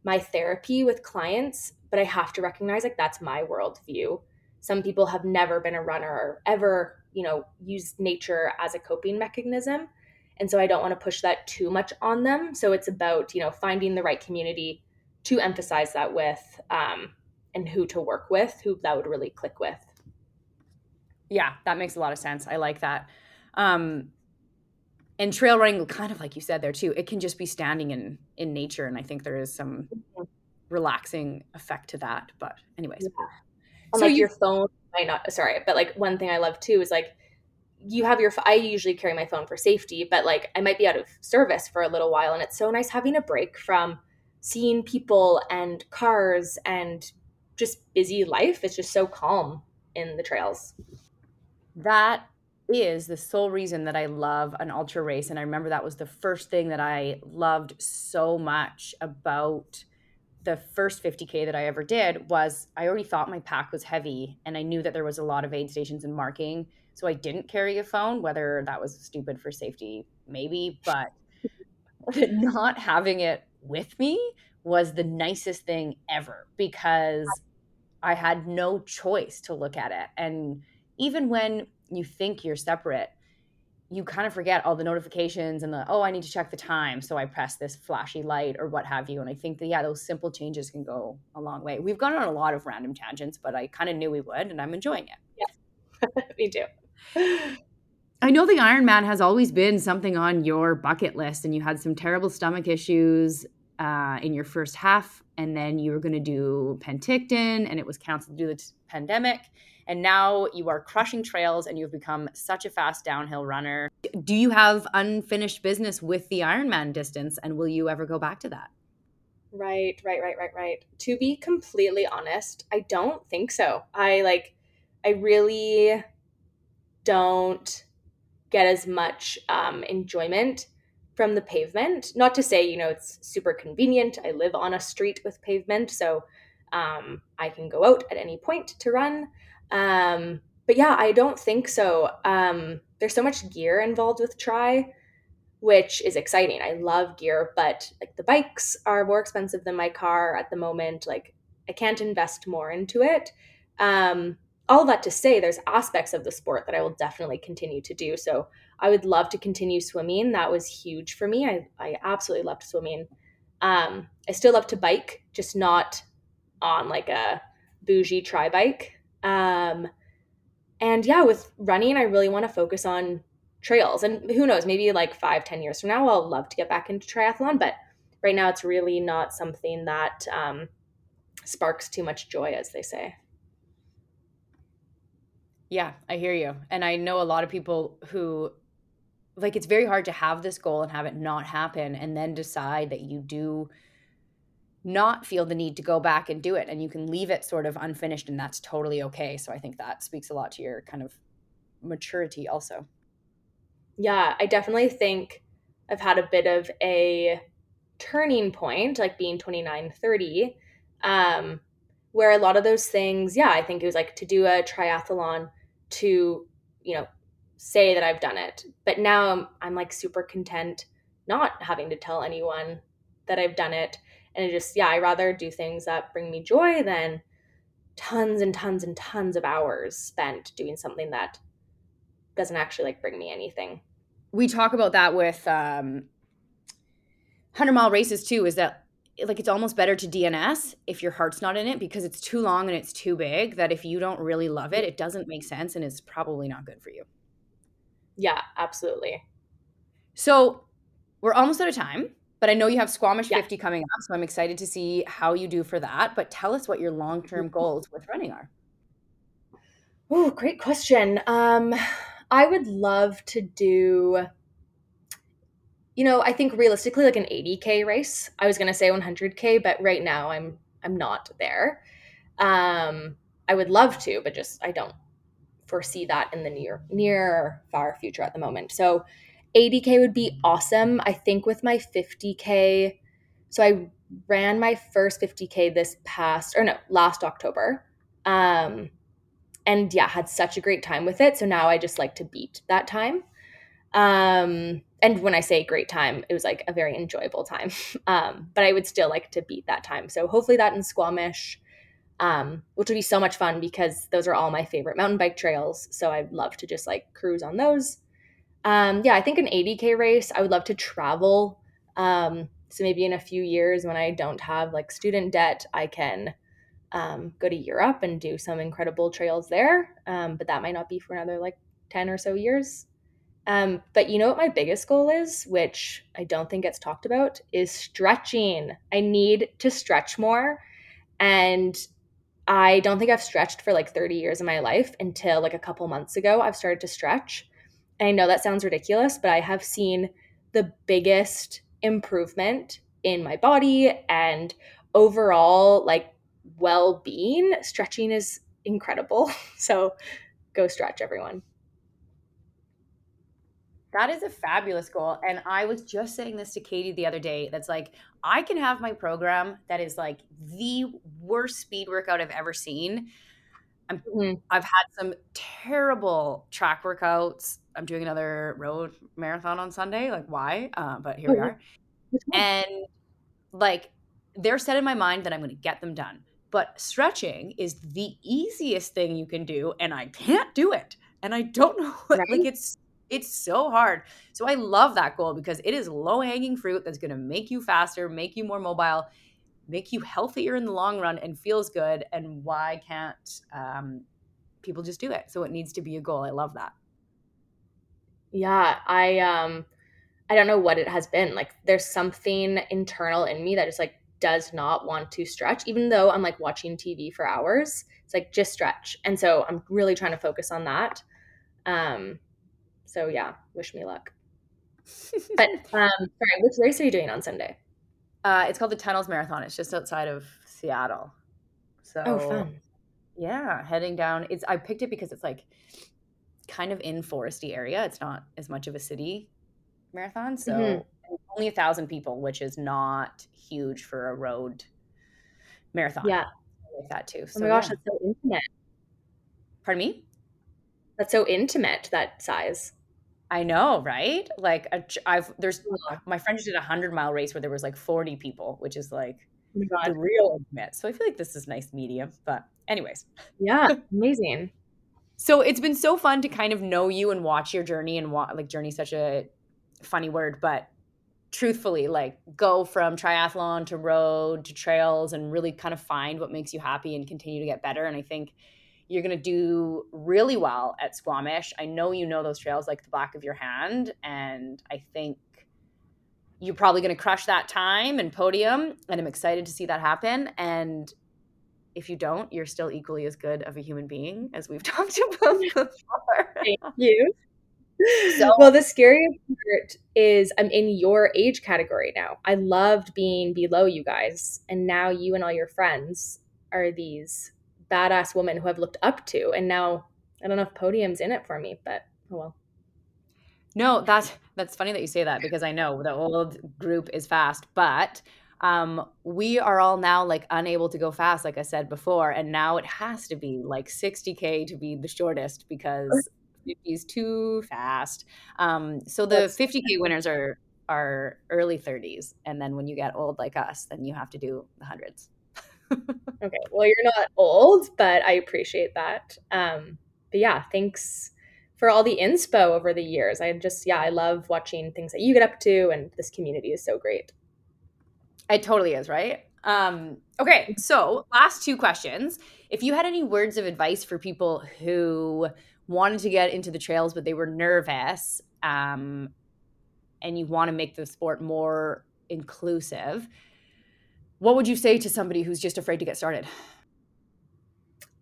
my therapy with clients, but I have to recognize like that's my worldview. Some people have never been a runner or ever, you know, used nature as a coping mechanism. And so I don't want to push that too much on them. So it's about, you know, finding the right community to emphasize that with um, and who to work with, who that would really click with. Yeah, that makes a lot of sense. I like that. Um, and trail running, kind of like you said there too, it can just be standing in in nature, and I think there is some mm-hmm. relaxing effect to that. But anyways, yeah. so like you, your phone might not. Sorry, but like one thing I love too is like you have your i usually carry my phone for safety but like i might be out of service for a little while and it's so nice having a break from seeing people and cars and just busy life. It's just so calm in the trails. That is the sole reason that i love an ultra race and i remember that was the first thing that i loved so much about the first 50k that i ever did was i already thought my pack was heavy and i knew that there was a lot of aid stations and marking so I didn't carry a phone, whether that was stupid for safety, maybe, but not having it with me was the nicest thing ever because I had no choice to look at it. And even when you think you're separate, you kind of forget all the notifications and the oh i need to check the time so i press this flashy light or what have you. And i think that yeah those simple changes can go a long way. We've gone on a lot of random tangents but i kind of knew we would and i'm enjoying it. Yes. Me too I know the Ironman has always been something on your bucket list, and you had some terrible stomach issues uh, in your first half, and then you were going to do Penticton, and it was canceled due to the pandemic. And now you are crushing trails, and you've become such a fast downhill runner. Do you have unfinished business with the Ironman distance, and will you ever go back to that? Right, right, right, right, right. To be completely honest, I don't think so. I like, I really don't get as much um, enjoyment from the pavement. Not to say, you know, it's super convenient. I live on a street with pavement, so um, I can go out at any point to run. Um, but yeah, I don't think so. Um, there's so much gear involved with tri, which is exciting. I love gear, but like the bikes are more expensive than my car at the moment. Like I can't invest more into it. Um, all that to say there's aspects of the sport that I will definitely continue to do. So I would love to continue swimming. That was huge for me. I, I absolutely loved swimming. Um, I still love to bike, just not on like a bougie tri bike. Um, and yeah, with running, I really want to focus on trails. And who knows, maybe like five, ten years from now, I'll love to get back into triathlon. But right now, it's really not something that um, sparks too much joy, as they say. Yeah, I hear you. And I know a lot of people who like it's very hard to have this goal and have it not happen and then decide that you do not feel the need to go back and do it and you can leave it sort of unfinished and that's totally okay. So I think that speaks a lot to your kind of maturity also. Yeah, I definitely think I've had a bit of a turning point like being 29 30 um where a lot of those things yeah i think it was like to do a triathlon to you know say that I've done it. But now I'm, I'm like super content not having to tell anyone that I've done it. And it just, yeah, I rather do things that bring me joy than tons and tons and tons of hours spent doing something that doesn't actually like bring me anything. We talk about that with um, 100 mile races too, is that like it's almost better to DNS if your heart's not in it because it's too long and it's too big that if you don't really love it, it doesn't make sense and it's probably not good for you. Yeah, absolutely. So we're almost out of time. But I know you have Squamish yeah. 50 coming up, so I'm excited to see how you do for that. But tell us what your long term goals with running are. Oh, great question. Um, I would love to do, you know, I think realistically like an 80k race. I was gonna say 100k, but right now I'm I'm not there. Um, I would love to, but just I don't foresee that in the near near far future at the moment. So 80k would be awesome. I think with my 50k, so I ran my first 50k this past or no last October. Um, and yeah, had such a great time with it. So now I just like to beat that time. Um, and when I say great time, it was like a very enjoyable time. um, but I would still like to beat that time. So hopefully that in Squamish, um, which would be so much fun because those are all my favorite mountain bike trails. So I'd love to just like cruise on those. Um, yeah, I think an 80k race. I would love to travel. Um, so maybe in a few years when I don't have like student debt, I can um, go to Europe and do some incredible trails there. Um, but that might not be for another like 10 or so years. Um, but you know what my biggest goal is, which I don't think gets talked about, is stretching. I need to stretch more. And I don't think I've stretched for like 30 years of my life until like a couple months ago. I've started to stretch. And I know that sounds ridiculous, but I have seen the biggest improvement in my body and overall like well-being. Stretching is incredible. So go stretch everyone. That is a fabulous goal. And I was just saying this to Katie the other day. That's like, I can have my program that is like the worst speed workout I've ever seen. i have mm-hmm. had some terrible track workouts. I'm doing another road marathon on Sunday. Like, why? Uh, but here we are. And like, they're set in my mind that I'm going to get them done. But stretching is the easiest thing you can do, and I can't do it. And I don't know what, right? like, it's it's so hard. So I love that goal because it is low hanging fruit that's going to make you faster, make you more mobile, make you healthier in the long run, and feels good. And why can't um, people just do it? So it needs to be a goal. I love that. Yeah, I um, I don't know what it has been. Like, there's something internal in me that just like does not want to stretch, even though I'm like watching TV for hours. It's like just stretch, and so I'm really trying to focus on that. Um, so yeah, wish me luck. but um, sorry, which race are you doing on Sunday? Uh, it's called the Tunnels Marathon. It's just outside of Seattle. So oh, fun. Yeah, heading down. It's I picked it because it's like kind of in foresty area. It's not as much of a city marathon, so mm-hmm. only a thousand people, which is not huge for a road marathon. Yeah, like that too. So, oh my gosh, yeah. that's so intimate. Pardon me. That's so intimate. That size. I know, right? Like I've there's my friend just did a hundred mile race where there was like 40 people, which is like oh the real. So I feel like this is nice medium. But anyways. Yeah, amazing. so it's been so fun to kind of know you and watch your journey and wa- like journey such a funny word, but truthfully like go from triathlon to road to trails and really kind of find what makes you happy and continue to get better. And I think you're going to do really well at Squamish. I know you know those trails like the back of your hand. And I think you're probably going to crush that time and podium. And I'm excited to see that happen. And if you don't, you're still equally as good of a human being as we've talked about before. Thank you. So, well, the scariest part is I'm in your age category now. I loved being below you guys, and now you and all your friends are these badass woman who I've looked up to. And now I don't know if podium's in it for me, but oh well. No, that's that's funny that you say that because I know the old group is fast, but um, we are all now like unable to go fast, like I said before, and now it has to be like 60k to be the shortest because 50 is too fast. Um, so the 50k winners are are early 30s, and then when you get old like us, then you have to do the hundreds okay. Well, you're not old, but I appreciate that. Um, but yeah, thanks for all the inspo over the years. I just, yeah, I love watching things that you get up to, and this community is so great. It totally is, right? Um, okay, so last two questions. If you had any words of advice for people who wanted to get into the trails, but they were nervous, um, and you want to make the sport more inclusive. What would you say to somebody who's just afraid to get started?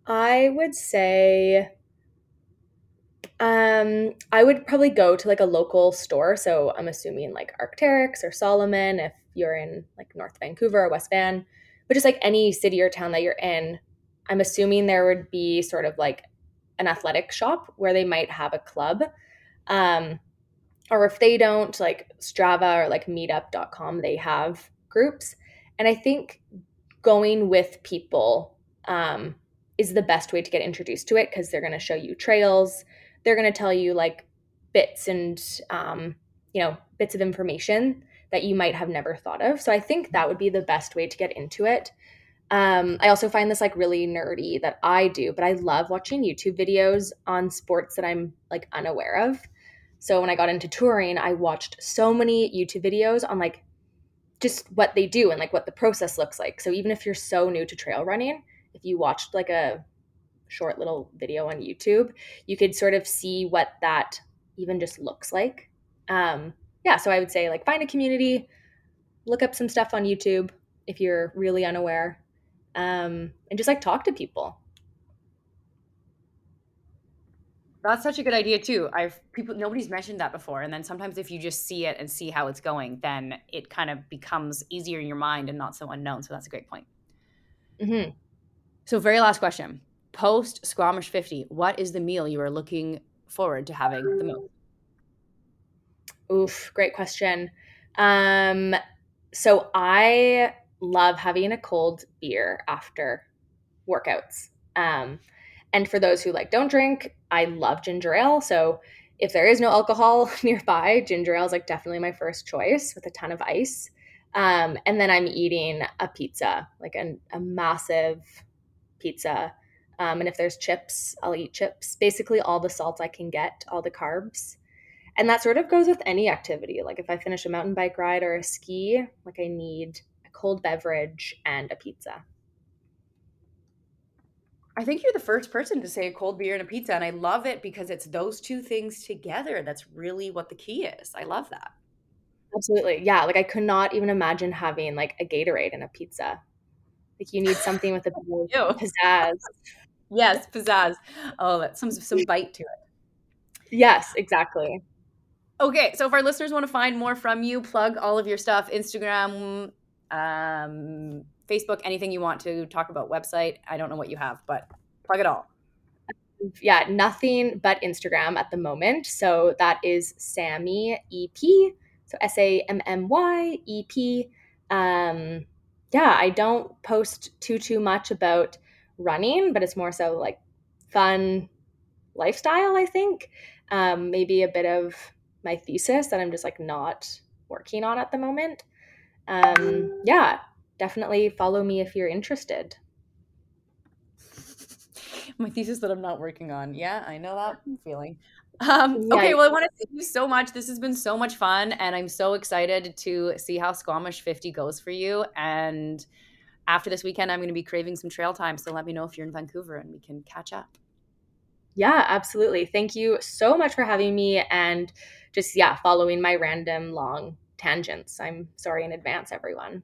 I would say um I would probably go to like a local store. So I'm assuming like Arc'teryx or Salomon if you're in like North Vancouver or West Van. But just like any city or town that you're in, I'm assuming there would be sort of like an athletic shop where they might have a club. Um or if they don't, like Strava or like meetup.com, they have groups. And I think going with people um, is the best way to get introduced to it because they're going to show you trails. They're going to tell you like bits and, um, you know, bits of information that you might have never thought of. So I think that would be the best way to get into it. Um, I also find this like really nerdy that I do, but I love watching YouTube videos on sports that I'm like unaware of. So when I got into touring, I watched so many YouTube videos on like just what they do and like what the process looks like. So even if you're so new to trail running, if you watched like a short little video on YouTube, you could sort of see what that even just looks like. Um, yeah, so I would say like find a community, look up some stuff on YouTube if you're really unaware, um, and just like talk to people. That's such a good idea too. I've people nobody's mentioned that before, and then sometimes if you just see it and see how it's going, then it kind of becomes easier in your mind and not so unknown. So that's a great point. Mm-hmm. So, very last question: post Squamish fifty, what is the meal you are looking forward to having the most? Oof, great question. Um, so I love having a cold beer after workouts. Um, and for those who like don't drink, I love ginger ale. So if there is no alcohol nearby, ginger ale is like definitely my first choice with a ton of ice. Um, and then I'm eating a pizza, like a, a massive pizza. Um, and if there's chips, I'll eat chips. Basically, all the salt I can get, all the carbs. And that sort of goes with any activity. Like if I finish a mountain bike ride or a ski, like I need a cold beverage and a pizza. I think you're the first person to say a cold beer and a pizza, and I love it because it's those two things together. That's really what the key is. I love that. Absolutely. Yeah. Like I could not even imagine having like a Gatorade and a pizza. Like you need something with a bit of pizzazz. Yes, pizzazz. Oh, that's some some bite to it. Yes, exactly. Okay, so if our listeners want to find more from you, plug all of your stuff, Instagram, um, Facebook, anything you want to talk about, website. I don't know what you have, but plug it all. Yeah, nothing but Instagram at the moment. So that is Sammy EP. So S A M M Y E P. Um, yeah, I don't post too too much about running, but it's more so like fun lifestyle. I think um, maybe a bit of my thesis that I'm just like not working on at the moment. Um, yeah, definitely follow me if you're interested. My thesis that I'm not working on. Yeah, I know that feeling. Um, okay, well, I want to thank you so much. This has been so much fun, and I'm so excited to see how Squamish 50 goes for you. And after this weekend, I'm going to be craving some trail time. So let me know if you're in Vancouver and we can catch up. Yeah, absolutely. Thank you so much for having me and just, yeah, following my random long tangents. I'm sorry in advance, everyone.